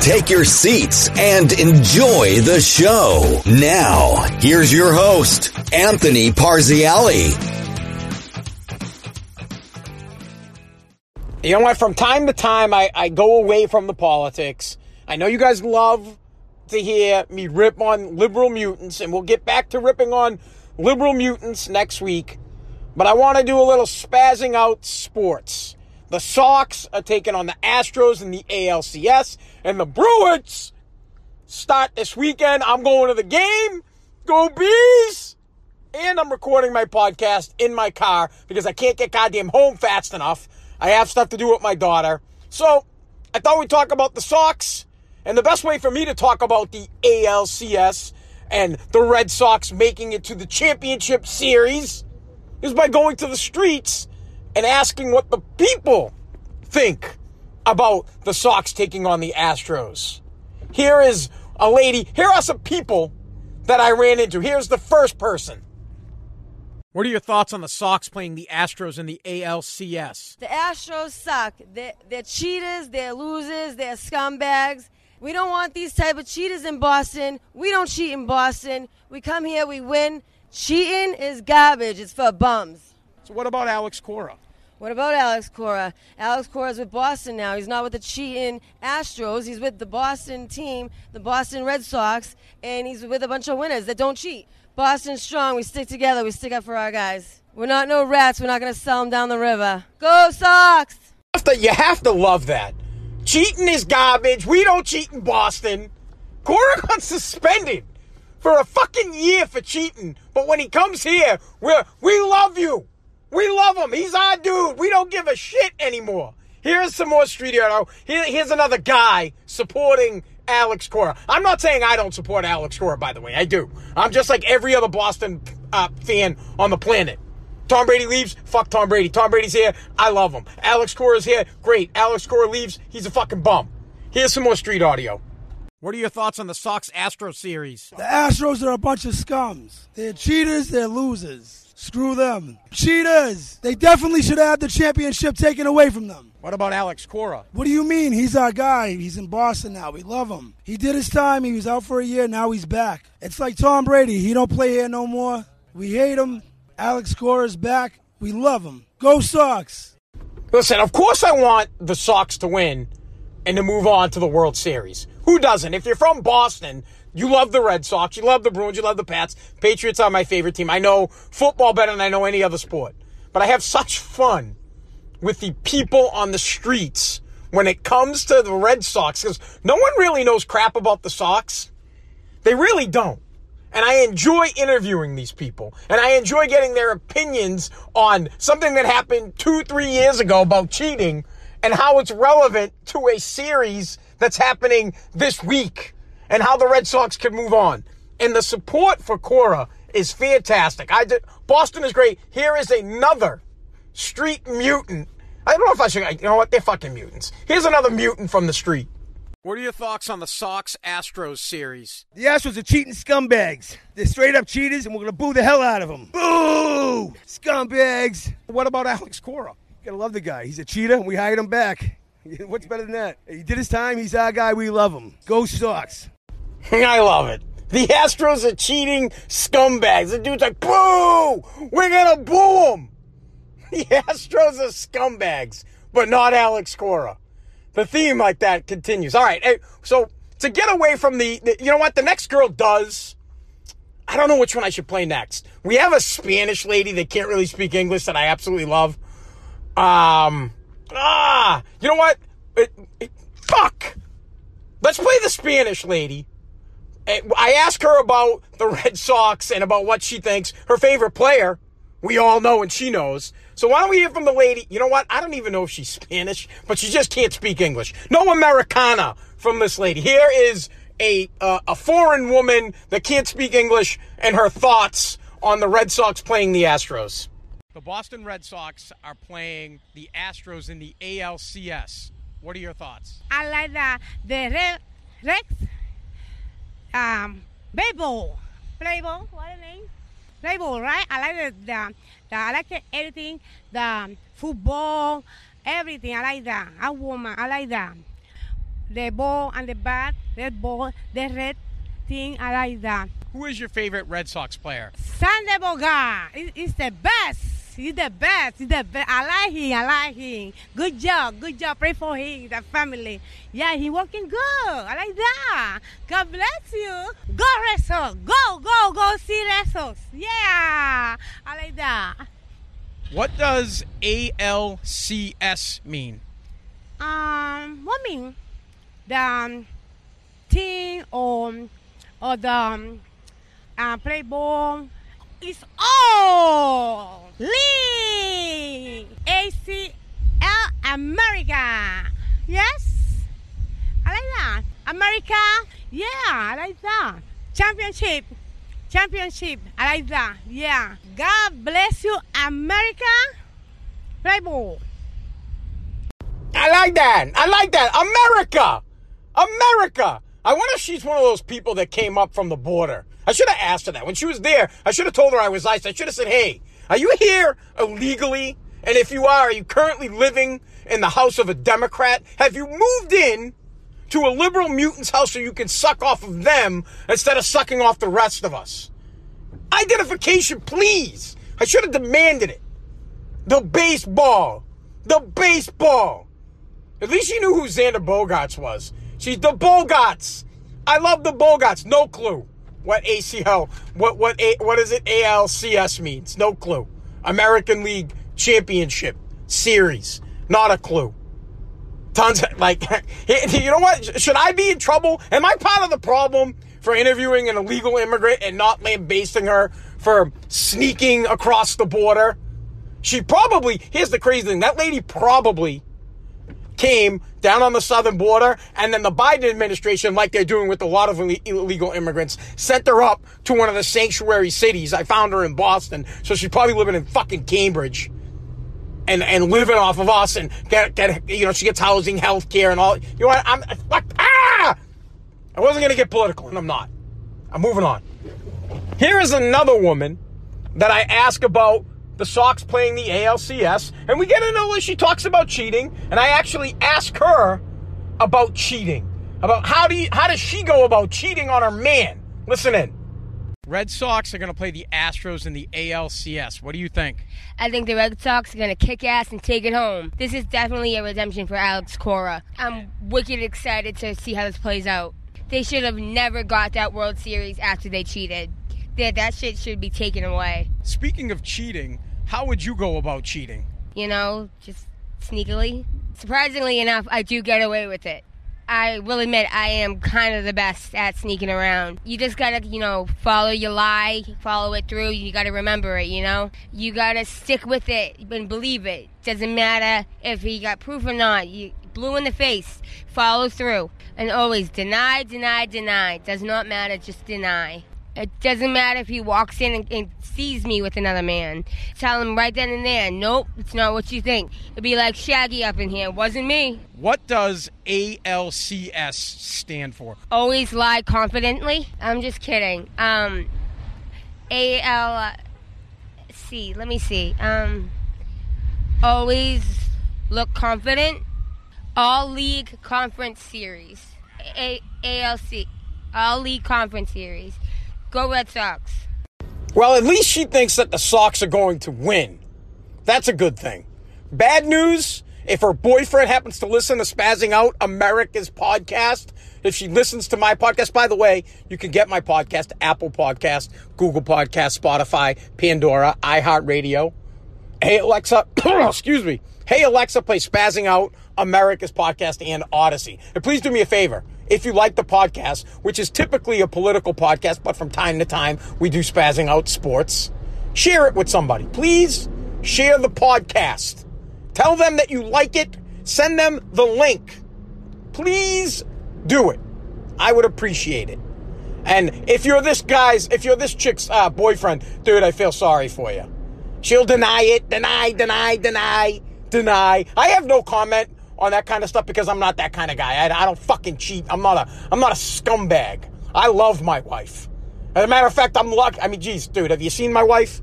Take your seats and enjoy the show. Now, here's your host, Anthony Parziale. You know what? From time to time, I, I go away from the politics. I know you guys love to hear me rip on liberal mutants, and we'll get back to ripping on liberal mutants next week. But I want to do a little spazzing out sports. The Sox are taking on the Astros in the ALCS, and the Bruins start this weekend. I'm going to the game. Go Bees! And I'm recording my podcast in my car because I can't get goddamn home fast enough I have stuff to do with my daughter. So I thought we'd talk about the Sox. And the best way for me to talk about the ALCS and the Red Sox making it to the championship series is by going to the streets and asking what the people think about the Sox taking on the Astros. Here is a lady, here are some people that I ran into. Here's the first person. What are your thoughts on the Sox playing the Astros in the ALCS? The Astros suck. They're, they're cheaters, they're losers, they're scumbags. We don't want these type of cheaters in Boston. We don't cheat in Boston. We come here, we win. Cheating is garbage. It's for bums. So what about Alex Cora? What about Alex Cora? Alex Cora's with Boston now. He's not with the cheating Astros. He's with the Boston team, the Boston Red Sox, and he's with a bunch of winners that don't cheat. Boston strong. We stick together. We stick up for our guys. We're not no rats. We're not going to sell them down the river. Go Sox! You have to love that. Cheating is garbage. We don't cheat in Boston. Cora got suspended for a fucking year for cheating. But when he comes here, we're, we love you. We love him. He's our dude. We don't give a shit anymore. Here's some more street art. Here, here's another guy supporting Alex Cora. I'm not saying I don't support Alex Cora, by the way. I do. I'm just like every other Boston uh, fan on the planet. Tom Brady leaves, fuck Tom Brady. Tom Brady's here, I love him. Alex Cora's here, great. Alex Cora leaves, he's a fucking bum. Here's some more street audio. What are your thoughts on the Sox Astro series? The Astros are a bunch of scums. They're cheaters, they're losers. Screw them. Cheaters! They definitely should have the championship taken away from them. What about Alex Cora? What do you mean? He's our guy. He's in Boston now. We love him. He did his time. He was out for a year. Now he's back. It's like Tom Brady. He don't play here no more. We hate him. Alex Cora's back. We love him. Go Sox! Listen, of course I want the Sox to win and to move on to the World Series. Who doesn't? If you're from Boston, you love the Red Sox. You love the Bruins. You love the Pats. Patriots are my favorite team. I know football better than I know any other sport. But I have such fun with the people on the streets when it comes to the Red Sox because no one really knows crap about the Sox. They really don't. And I enjoy interviewing these people. And I enjoy getting their opinions on something that happened two, three years ago about cheating and how it's relevant to a series that's happening this week and how the Red Sox can move on. And the support for Cora is fantastic. I did, Boston is great. Here is another street mutant. I don't know if I should, you know what? They're fucking mutants. Here's another mutant from the street. What are your thoughts on the Sox Astros series? The Astros are cheating scumbags. They're straight up cheaters, and we're going to boo the hell out of them. Boo! Scumbags! What about Alex Cora? You gotta love the guy. He's a cheater, and we hired him back. What's better than that? He did his time. He's our guy. We love him. Go Sox. I love it. The Astros are cheating scumbags. The dude's like, boo! We're gonna boo them! The Astros are scumbags, but not Alex Cora. The theme like that continues. All right, so to get away from the, the, you know what, the next girl does. I don't know which one I should play next. We have a Spanish lady that can't really speak English that I absolutely love. Um, ah, you know what? It, it, fuck. Let's play the Spanish lady I asked her about the Red Sox and about what she thinks her favorite player. We all know and she knows. So why don't we hear from the lady? You know what? I don't even know if she's Spanish, but she just can't speak English. No Americana from this lady. Here is a uh, a foreign woman that can't speak English and her thoughts on the Red Sox playing the Astros. The Boston Red Sox are playing the Astros in the ALCS. What are your thoughts? I like the the Red Rex um baseball. Play ball, what the name? Play ball, right? I like the, the, the I like the, everything, the football, everything. I like that. A woman, I like that. The ball and the bat, red ball, the red thing, I like that. Who is your favorite Red Sox player? Xander Bogart is the best. He's the best. He's the best. I like him. I like him. Good job. Good job. Pray for him, the family. Yeah, he working good. I like that. God bless you. Go Sox. Go, go, go see Red Yeah, I like that. What does ALCS mean? Um, what mean? The um, team or or the um, uh, play ball is all league ACL America. Yes, I like that. America, yeah, I like that. Championship, championship, I like that. Yeah. God bless you, America. Play ball. I like that. I like that. America. America. I wonder if she's one of those people that came up from the border. I should have asked her that. When she was there, I should have told her I was ICE. I should have said, hey, are you here illegally? And if you are, are you currently living in the house of a Democrat? Have you moved in to a liberal mutant's house so you can suck off of them instead of sucking off the rest of us? Identification, please. I should have demanded it. The baseball. The baseball. At least she knew who Xander Bogaerts was. She's the Bogaerts. I love the Bogaerts. No clue what ACL, what what A, what is it? ALCS means. No clue. American League Championship Series. Not a clue. Tons of, like, you know what? Should I be in trouble? Am I part of the problem for interviewing an illegal immigrant and not lambasting her for sneaking across the border? She probably, here's the crazy thing, that lady probably came down on the southern border, and then the Biden administration, like they're doing with a lot of illegal immigrants, sent her up to one of the sanctuary cities. I found her in Boston, so she's probably living in fucking Cambridge. And, and living off of us and get, get you know she gets housing health care and all. You know what? I'm fuck ah! I wasn't gonna get political and I'm not. I'm moving on. Here is another woman that I ask about the Sox playing the ALCS, and we get into it. She talks about cheating, and I actually ask her about cheating, about how do you, how does she go about cheating on her man? Listen in. Red Sox are going to play the Astros in the ALCS. What do you think? I think the Red Sox are going to kick ass and take it home. This is definitely a redemption for Alex Cora. I'm wicked excited to see how this plays out. They should have never got that World Series after they cheated. That that shit should be taken away. Speaking of cheating, how would you go about cheating? You know, just sneakily. Surprisingly enough, I do get away with it. I will admit I am kind of the best at sneaking around. You just gotta, you know, follow your lie, follow it through. You gotta remember it, you know? You gotta stick with it and believe it. Doesn't matter if he got proof or not. You blue in the face, follow through. And always deny, deny, deny. Does not matter, just deny. It doesn't matter if he walks in and, and, sees me with another man. Tell him right then and there, nope, it's not what you think. It'd be like Shaggy up in here. It wasn't me. What does ALCS stand for? Always lie confidently. I'm just kidding. Um, AL. See, let me see. Um, always look confident. All League Conference Series. A- ALC. All League Conference Series. Go Red Sox. Well, at least she thinks that the Sox are going to win. That's a good thing. Bad news if her boyfriend happens to listen to Spazzing Out America's podcast, if she listens to my podcast, by the way, you can get my podcast Apple Podcast, Google Podcast, Spotify, Pandora, iHeartRadio. Hey Alexa, excuse me. Hey Alexa, play Spazzing Out America's podcast and Odyssey. And please do me a favor if you like the podcast, which is typically a political podcast, but from time to time we do spazzing out sports, share it with somebody. Please share the podcast. Tell them that you like it. Send them the link. Please do it. I would appreciate it. And if you're this guy's, if you're this chick's uh, boyfriend, dude, I feel sorry for you. She'll deny it, deny, deny, deny, deny. I have no comment on that kind of stuff because I'm not that kind of guy. I, I don't fucking cheat. I'm not a, I'm not a scumbag. I love my wife. As a matter of fact, I'm lucky. I mean, geez, dude, have you seen my wife?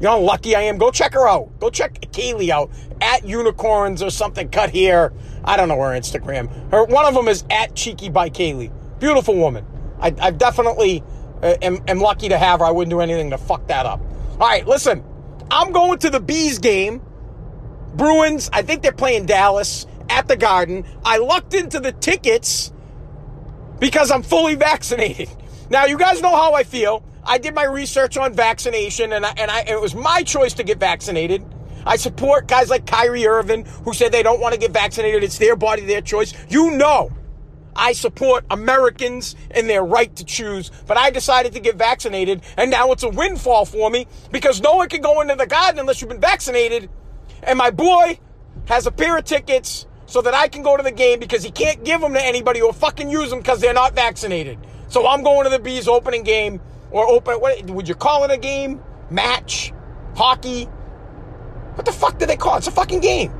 You know how lucky I am? Go check her out. Go check Kaylee out at unicorns or something cut here. I don't know her Instagram. Her one of them is at cheeky by Kaylee. Beautiful woman. I, I definitely uh, am, am lucky to have her. I wouldn't do anything to fuck that up. All right, listen. I'm going to the bees game. Bruins. I think they're playing Dallas at the Garden. I lucked into the tickets because I'm fully vaccinated. Now, you guys know how I feel. I did my research on vaccination, and I, and I it was my choice to get vaccinated. I support guys like Kyrie Irving who said they don't want to get vaccinated. It's their body, their choice. You know, I support Americans and their right to choose, but I decided to get vaccinated, and now it's a windfall for me because no one can go into the garden unless you've been vaccinated. And my boy has a pair of tickets so that I can go to the game because he can't give them to anybody or fucking use them because they're not vaccinated. So I'm going to the Bees opening game or open. What would you call it? A game? Match? Hockey? What the fuck do they call it? It's a fucking game.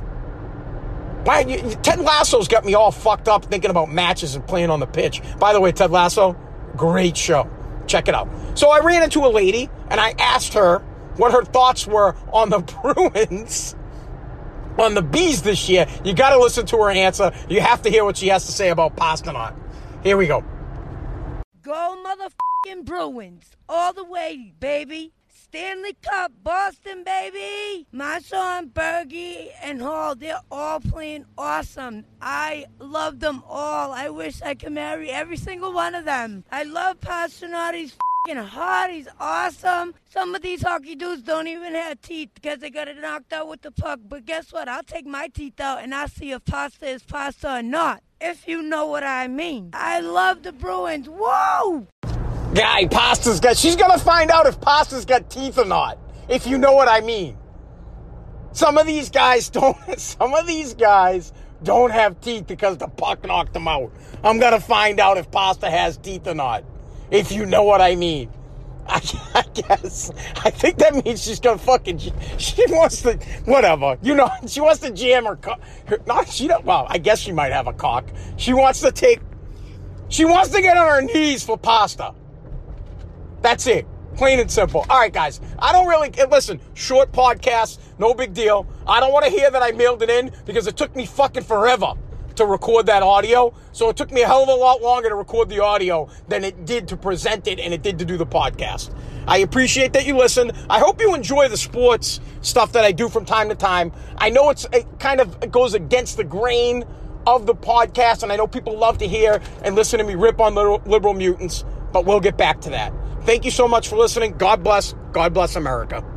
Why? You, Ted Lasso's got me all fucked up thinking about matches and playing on the pitch. By the way, Ted Lasso, great show. Check it out. So I ran into a lady and I asked her what her thoughts were on the Bruins on the bees this year. You got to listen to her answer. You have to hear what she has to say about Pastrnak. Here we go. Go motherfucking Bruins. All the way, baby. Stanley Cup, Boston, baby. Son, Bergie, and Hall, they're all playing awesome. I love them all. I wish I could marry every single one of them. I love Pastrnak. Hot. He's awesome. Some of these hockey dudes don't even have teeth because they got it knocked out with the puck. But guess what? I'll take my teeth out and I'll see if pasta is pasta or not. If you know what I mean. I love the Bruins. Whoa! Guy, Pasta's got. She's gonna find out if Pasta's got teeth or not. If you know what I mean. Some of these guys don't. Some of these guys don't have teeth because the puck knocked them out. I'm gonna find out if Pasta has teeth or not. If you know what I mean. I, I guess. I think that means she's gonna fucking. She wants to. Whatever. You know. She wants to jam her. Co- her not. She don't. Well, I guess she might have a cock. She wants to take. She wants to get on her knees for pasta. That's it. Plain and simple. All right, guys. I don't really eh, listen. Short podcast, no big deal. I don't want to hear that I mailed it in because it took me fucking forever to record that audio. So it took me a hell of a lot longer to record the audio than it did to present it and it did to do the podcast. I appreciate that you listen. I hope you enjoy the sports stuff that I do from time to time. I know it's it kind of it goes against the grain of the podcast, and I know people love to hear and listen to me rip on liberal, liberal mutants, but we'll get back to that. Thank you so much for listening. God bless. God bless America.